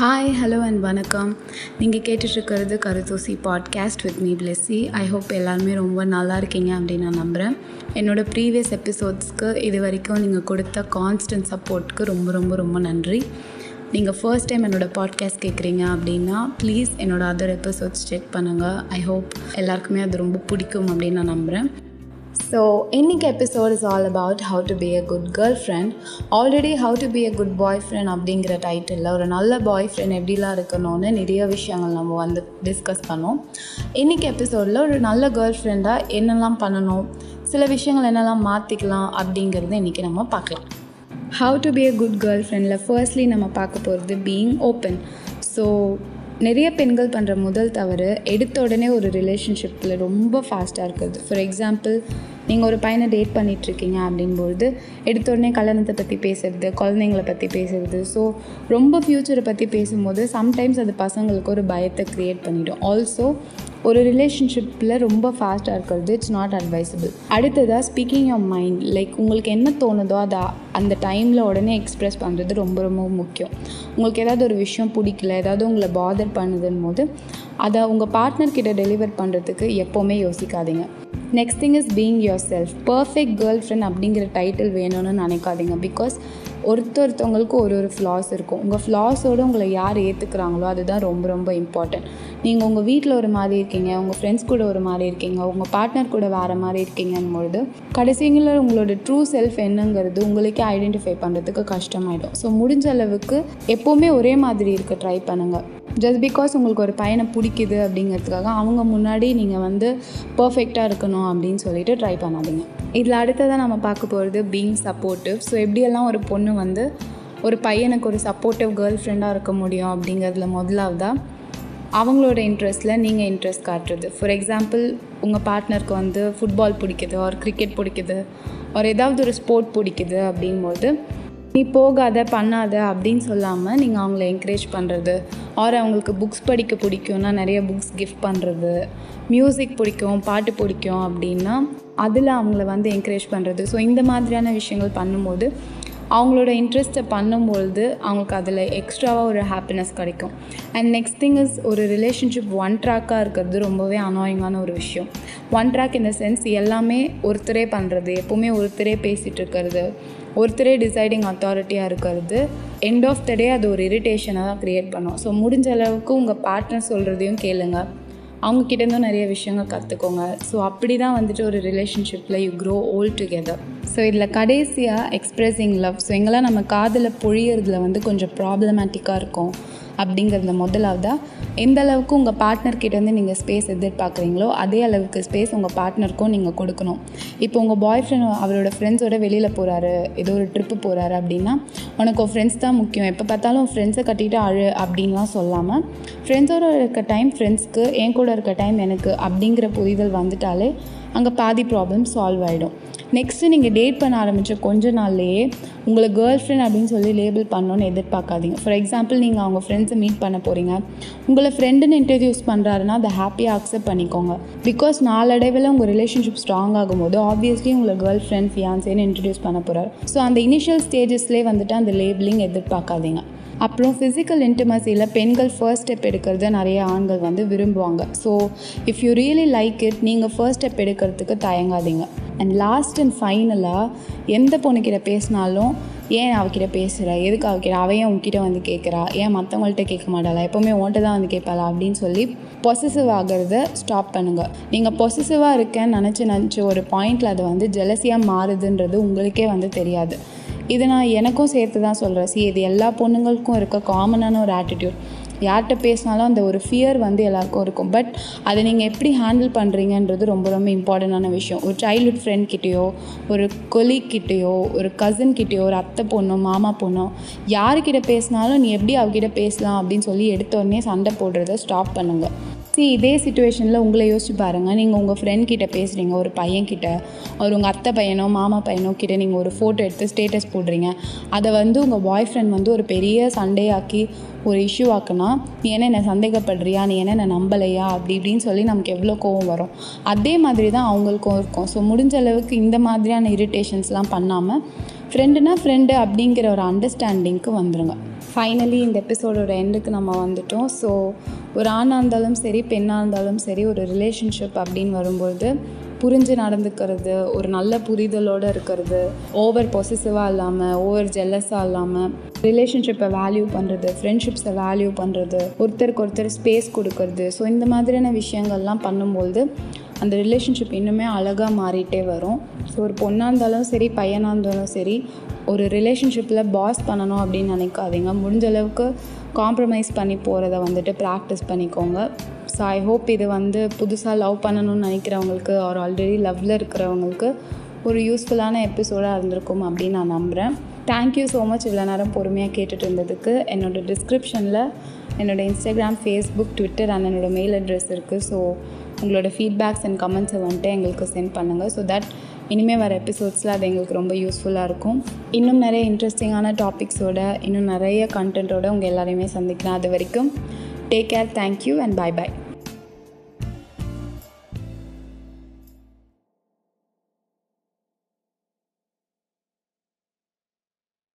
Hi hello and வணக்கம். நீங்கள் கேட்டுட்ருக்கிறது கருத்தூசி podcast with me Blessy I hope எல்லாருமே ரொம்ப நல்லா இருக்கீங்க அப்படின்னு நான் நம்புகிறேன் என்னோடய ப்ரீவியஸ் எபிசோட்ஸ்க்கு இது வரைக்கும் நீங்கள் கொடுத்த கான்ஸ்டன்ட் சப்போர்ட்க்கு ரொம்ப ரொம்ப ரொம்ப நன்றி. நீங்கள் ஃபர்ஸ்ட் டைம் என்னோடய பாட்காஸ்ட் கேட்குறீங்க அப்படின்னா ப்ளீஸ் என்னோடய அதர் எபிசோட்ஸ் செக் பண்ணுங்கள் ஐ ஹோப் எல்லாருக்குமே அது ரொம்ப பிடிக்கும் அப்படின்னு நான் நம்புகிறேன் ஸோ இன்னைக்கு episode is all about how to be a good girlfriend already how to be a good boyfriend அப்படிங்கிற டைட்டிலில் ஒரு நல்ல பாய் ஃப்ரெண்ட் எப்படிலாம் இருக்கணும்னு நிறைய விஷயங்கள் நம்ம வந்து டிஸ்கஸ் பண்ணோம். இன்றைக்கி எபிசோடில் ஒரு நல்ல கேர்ள் ஃப்ரெண்டாக என்னெல்லாம் பண்ணணும் சில விஷயங்கள் என்னெல்லாம் மாற்றிக்கலாம் அப்படிங்கிறத இன்றைக்கி நம்ம பார்க்கலாம். How to be a good girl ஃப்ரெண்டில் ஃபர்ஸ்ட்லி நம்ம பார்க்க போகிறது பீயிங் ஓப்பன் ஸோ நிறைய பெண்கள் பண்ணுற முதல் தவறு எடுத்த உடனே ஒரு ரிலேஷன்ஷிப்பில் ரொம்ப ஃபாஸ்ட்டாக இருக்குது ஃபார் எக்ஸாம்பிள் நீங்கள் ஒரு பையனை டேட் பண்ணிகிட்ருக்கீங்க அப்படின்பொழுது எடுத்த உடனே கல்யாணத்தை பற்றி பேசுகிறது குழந்தைங்கள பற்றி பேசுகிறது ஸோ ரொம்ப ஃப்யூச்சரை பற்றி பேசும்போது சம்டைம்ஸ் அது பசங்களுக்கு ஒரு பயத்தை க்ரியேட் பண்ணிவிடும் ஆல்சோ ஒரு ரிலேஷன்ஷிப்பில் ரொம்ப ஃபாஸ்ட்டாக இருக்கிறது இட்ஸ் நாட் அட்வைசபிள் அடுத்ததாக ஸ்பீக்கிங் யோர் மைண்ட் லைக் உங்களுக்கு என்ன தோணுதோ அதை அந்த டைமில் உடனே எக்ஸ்ப்ரெஸ் பண்ணுறது ரொம்ப ரொம்ப முக்கியம். உங்களுக்கு ஏதாவது ஒரு விஷயம் பிடிக்கல ஏதாவது உங்களை பாதர் பண்ணுதுன்னு போது அதை உங்கள் பார்ட்னர்கிட்ட டெலிவர் பண்ணுறதுக்கு எப்போவுமே யோசிக்காதீங்க. Next thing is being yourself perfect girlfriend அப்படிங்கிற டைட்டில் வேணும்னு நினைக்காதீங்க. பிகாஸ் ஒருத்தொருத்தவங்களுக்கு ஒரு ஒரு ஃப்ளாஸ் இருக்கும். உங்கள் ஃப்ளாஸோடு உங்களை யார் ஏற்றுக்கிறாங்களோ அதுதான் ரொம்ப ரொம்ப இம்பார்ட்டன்ட் நீங்கள் உங்கள் வீட்டில் ஒரு மாதிரி இருக்கீங்க உங்கள் ஃப்ரெண்ட்ஸ் கூட ஒரு மாதிரி இருக்கீங்க உங்கள் பார்ட்னர் கூட வேறு மாதிரி இருக்கீங்கன்னு பொழுது கடைசிங்களில் உங்களோட ட்ரூ செல்ஃப் என்னங்கிறது உங்களுக்கே ஐடென்டிஃபை பண்ணுறதுக்கு கஷ்டமாயிடும். ஸோ முடிஞ்ச அளவுக்கு எப்போவுமே ஒரே மாதிரி இருக்க ட்ரை பண்ணுங்கள் ஜஸ்ட் பிகாஸ் உங்களுக்கு ஒரு பையனை பிடிக்குது அப்படிங்கிறதுக்காக அவங்க முன்னாடி நீங்கள் வந்து பர்ஃபெக்டாக இருக்கணும் அப்படின்னு சொல்லிட்டு ட்ரை பண்ணாதீங்க. இதில் அடுத்ததாக நம்ம பார்க்க போகிறது பீங் சப்போர்ட்டிவ் ஸோ எப்படியெல்லாம் ஒரு பொண்ணு வந்து ஒரு பையனுக்கு ஒரு சப்போர்ட்டிவ் கேர்ள் ஃப்ரெண்டாக இருக்க முடியும் அப்படிங்கிறதுல முதலாவதாக அவங்களோட இன்ட்ரெஸ்ட்டில் நீங்கள் இன்ட்ரெஸ்ட் காட்டுறது. ஃபார் எக்ஸாம்பிள் உங்கள் பார்ட்னருக்கு வந்து ஃபுட்பால் பிடிக்குது ஒரு கிரிக்கெட் பிடிக்குது ஒரு ஏதாவது ஒரு ஸ்போர்ட் பிடிக்குது அப்படிங்கும்போது நீ போகாத பண்ணாத அப்படின்னு சொல்லாமல் நீங்கள் அவங்கள என்கரேஜ் பண்ணுறது ஆர் அவங்களுக்கு புக்ஸ் படிக்க பிடிக்கும்னா நிறைய புக்ஸ் கிஃப்ட் பண்ணுறது மியூசிக் பிடிக்கும் பாட்டு பிடிக்கும் அப்படின்னா அதில் அவங்கள வந்து என்கரேஜ் பண்ணுறது ஸோ இந்த மாதிரியான விஷயங்கள் பண்ணும்போது அவங்களோட இன்ட்ரெஸ்ட்டை பண்ணும்பொழுது அவங்களுக்கு அதில் எக்ஸ்ட்ராவாக ஒரு ஹாப்பினஸ் கிடைக்கும். அண்ட் நெக்ஸ்ட் திங் இஸ் ஒரு ரிலேஷன்ஷிப் ஒன் ட்ராக்காக இருக்கிறது ரொம்பவே அனாயிங்கான ஒரு விஷயம். ஒன் ட்ராக் இந்த சென்ஸ் எல்லாமே ஒருத்தரே பண்ணுறது எப்போவுமே ஒருத்தரே பேசிகிட்டு இருக்கிறது ஒருத்தரே டிசைடிங் அத்தாரிட்டியாக இருக்கிறது. எண்ட் ஆஃப் த டே அது ஒரு இரிட்டேஷனாக தான் க்ரியேட் பண்ணும். ஸோ முடிஞ்ச அளவுக்கு உங்கள் பார்ட்னர் சொல்கிறதையும் கேளுங்கள் அவங்கக்கிட்டேருந்தும் நிறைய விஷயங்கள் கற்றுக்கோங்க ஸோ அப்படி தான் வந்துட்டு ஒரு ரிலேஷன்ஷிப்பில் you grow old together so இதில் கடைசியாக எக்ஸ்ப்ரெஸிங் லவ் ஸோ எங்கெல்லாம் நம்ம காதில் பொழியறதுல வந்து கொஞ்சம் ப்ராப்ளமேட்டிக்காக இருக்கும். அப்படிங்கிறதுல முதலாவதாக எந்த அளவுக்கு உங்கள் பார்ட்னர்கிட்டேருந்து நீங்கள் ஸ்பேஸ் எதிர்பார்க்குறீங்களோ அதே அளவுக்கு ஸ்பேஸ் உங்கள் பார்ட்னருக்கும் நீங்கள் கொடுக்கணும். இப்போ உங்கள் பாய் ஃப்ரெண்ட் அவரோட ஃப்ரெண்ட்ஸோட வெளியில் போகிறாரு ஏதோ ஒரு ட்ரிப்பு போகிறாரு அப்படின்னா உனக்கு ஃப்ரெண்ட்ஸ் தான் முக்கியம். எப்போ பார்த்தாலும் ஃப்ரெண்ட்ஸை கட்டிட்டு அழு அப்படின்லாம் சொல்லாமல் ஃப்ரெண்ட்ஸோட இருக்க டைம் ஃப்ரெண்ட்ஸ்க்கு என் கூட இருக்க டைம் எனக்கு அப்படிங்கிற புரிதல் வந்துட்டாலே அங்கே பாதி ப்ராப்ளம் சால்வ் ஆகிடும் நெக்ஸ்ட்டு நீங்கள் டேட் பண்ண ஆரம்பித்த கொஞ்ச நாள்லேயே உங்களை கேர்ள் ஃப்ரெண்ட் அப்படின்னு சொல்லி லேபிள் பண்ணோன்னு எதிர்பார்க்காதீங்க. ஃபார் எக்ஸாம்பிள் நீங்கள் அவங்க ஃப்ரெண்ட்ஸை மீட் பண்ண போகிறீங்க உங்களை ஃப்ரெண்டுன்னு இன்ட்ரடியூஸ் பண்ணுறாருன்னா அதை ஹாப்பியாக அக்செப்ட் பண்ணிக்கோங்க. பிகாஸ் நாளடைவில் உங்கள் ரிலேஷன்ஷிப் ஸ்ட்ராங் ஆகும்போது ஆப்வியஸ்லி உங்களை கேர்ள் ஃப்ரெண்ட் ஃபியான்ஸேன்னு இன்ட்ரடியூஸ் பண்ண போகிறார் ஸோ அந்த இனிஷியல் ஸ்டேஜஸ்லேயே வந்துட்டு அந்த லேபிளிங் எதிர்பார்க்காதீங்க. அப்புறம் ஃபிசிக்கல் இன்டிமசியில் பெண்கள் ஃபர்ஸ்ட் ஸ்டெப் எடுக்கிறத நிறைய ஆண்கள் வந்து விரும்புவாங்க. So if you really like it நீங்கள் ஃபர்ஸ்ட் ஸ்டெப் எடுக்கிறதுக்கு தயங்காதீங்க. அண்ட் லாஸ்ட் அண்ட் ஃபைனலாக எந்த பொண்ணுக்கிட்ட பேசினாலும் ஏன் அவகிட்ட பேசுகிற எதுக்கு அவகிட்ட? அவையும் உங்ககிட்ட வந்து கேட்குறா ஏன் மற்றவங்கள்ட்ட கேட்க மாட்டாளா? எப்போவுமே உன்ட்ட தான் வந்து கேட்பாளா? அப்படின்னு சொல்லி பொசிசிவ் ஆகிறத ஸ்டாப் பண்ணுங்கள் நீங்கள் பொசிசிவாக இருக்கேன்னு நினச்சி நினச்சி ஒரு பாயிண்டில் அது வந்து ஜெலசியாக மாறுதுன்றது உங்களுக்கே வந்து தெரியாது. இதை நான் எனக்கும் சேர்த்து தான் சொல்கிறேன் சி இது எல்லா பொண்ணுங்களுக்கும் இருக்க காமனான ஒரு ஆட்டிடியூட் யார்கிட்ட பேசினாலும் அந்த ஒரு ஃபியர் வந்து எல்லாருக்கும் இருக்கும். பட் அதை நீங்கள் எப்படி ஹேண்டில் பண்ணுறீங்கன்றது ரொம்ப ரொம்ப இம்பார்ட்டண்ட்டான விஷயம். ஒரு சைல்ட்ஹுட் ஃப்ரெண்ட் கிட்டேயோ ஒரு கொலீக் கிட்டேயோ ஒரு கசின் கிட்டேயோ ஒரு அத்தை பொண்ணோ மாமா பொண்ணோ யாருக்கிட்ட பேசினாலும் நீ எப்படி அவகிட்ட பேசலாம் அப்படின்னு சொல்லி எடுத்த உடனே சண்டை போடுறத ஸ்டாப் பண்ணுங்கள் சி இதே சுச்சுவேஷனில் உங்களை யோசிச்சு பாருங்கள் நீங்கள் உங்கள் ஃப்ரெண்ட் கிட்ட பேசுகிறீங்க ஒரு பையன்கிட்ட ஒரு உங்கள் அத்தை பையனோ மாமா பையனோ கிட்டே நீங்கள் ஒரு ஃபோட்டோ எடுத்து ஸ்டேட்டஸ் போடுறீங்க. அதை வந்து உங்கள் பாய் ஃப்ரெண்ட் வந்து ஒரு பெரிய சண்டையாக்கி ஒரு இஷ்யூ ஆக்குனா நீ என்ன என்னை சந்தேகப்படுறியா? நீ என்ன என்னை நம்பலையா? அப்படி இப்படின்னு சொல்லி நமக்கு எவ்வளோ கோவம் வரும். அதே மாதிரி தான் அவங்களுக்கும் இருக்கும். ஸோ முடிஞ்ச அளவுக்கு இந்த மாதிரியான இரிட்டேஷன்ஸ்லாம் பண்ணாமல் ஃப்ரெண்டுனா ஃப்ரெண்டு அப்படிங்கிற ஒரு அண்டர்ஸ்டாண்டிங்க்கு வந்துடுங்க ஃபைனலி இந்த எபிசோடோட எண்டுக்கு நம்ம வந்துட்டோம். ஸோ ஒரு ஆணாக இருந்தாலும் சரி பெண்ணாக இருந்தாலும் சரி ஒரு ரிலேஷன்ஷிப் அப்படின்னு வரும்பொழுது புரிஞ்சு நடந்துக்கிறது ஒரு நல்ல புரிதலோடு இருக்கிறது ஓவர் பொசிசிவாக இல்லாமல் ஓவர் ஜெல்லஸாக இல்லாமல் ரிலேஷன்ஷிப்பை வேல்யூ பண்ணுறது ஃப்ரெண்ட்ஷிப்ஸை வேல்யூ பண்ணுறது ஒருத்தருக்கு ஒருத்தர் ஸ்பேஸ் கொடுக்கறது. ஸோ இந்த மாதிரியான விஷயங்கள்லாம் பண்ணும்போது அந்த ரிலேஷன்ஷிப் இன்னுமே அழகாக மாறிட்டே வரும். ஸோ ஒரு பொண்ணாக இருந்தாலும் சரி பையனாக இருந்தாலும் சரி ஒரு ரிலேஷன்ஷிப்பில் பாஸ் பண்ணணும் அப்படின்னு நினைக்காதீங்க. முடிஞ்ச அளவுக்கு காம்ப்ரமைஸ் பண்ணி போகிறத வந்துட்டு ப்ராக்டிஸ் பண்ணிக்கோங்க. ஸோ ஐ ஹோப் இது வந்து புதுசாக லவ் பண்ணணும்னு நினைக்கிறவங்களுக்கு ஆர் ஆல்ரெடி லவ்வில் இருக்கிறவங்களுக்கு ஒரு யூஸ்ஃபுல்லான எபிசோடாக இருந்திருக்கும் அப்படின்னு நான் நம்புகிறேன் தேங்க்யூ ஸோ மச் இவ்வளோ நேரம் பொறுமையாக கேட்டுட்டு இருந்ததுக்கு. என்னோடய டிஸ்கிரிப்ஷனில் என்னோடய இன்ஸ்டாகிராம் ஃபேஸ்புக் ட்விட்டர் அண்ட் என்னோடய மெயில் அட்ரஸ் இருக்குது ஸோ உங்களோட ஃபீட்பேக்ஸ் அண்ட் கமெண்ட்ஸை வந்துட்டு எங்களுக்கு சென்ட் பண்ணுங்கள் ஸோ தட் இனிமேல் வர எபிசோட்ஸில் அது எங்களுக்கு ரொம்ப யூஸ்ஃபுல்லாக இருக்கும். இன்னும் நிறைய இன்ட்ரெஸ்டிங்கான டாபிக்ஸோட இன்னும் நிறைய கண்டென்ட்டோட உங்கள் எல்லாரையுமே சந்திக்கிறேன். அது வரைக்கும் take care thank you and bye bye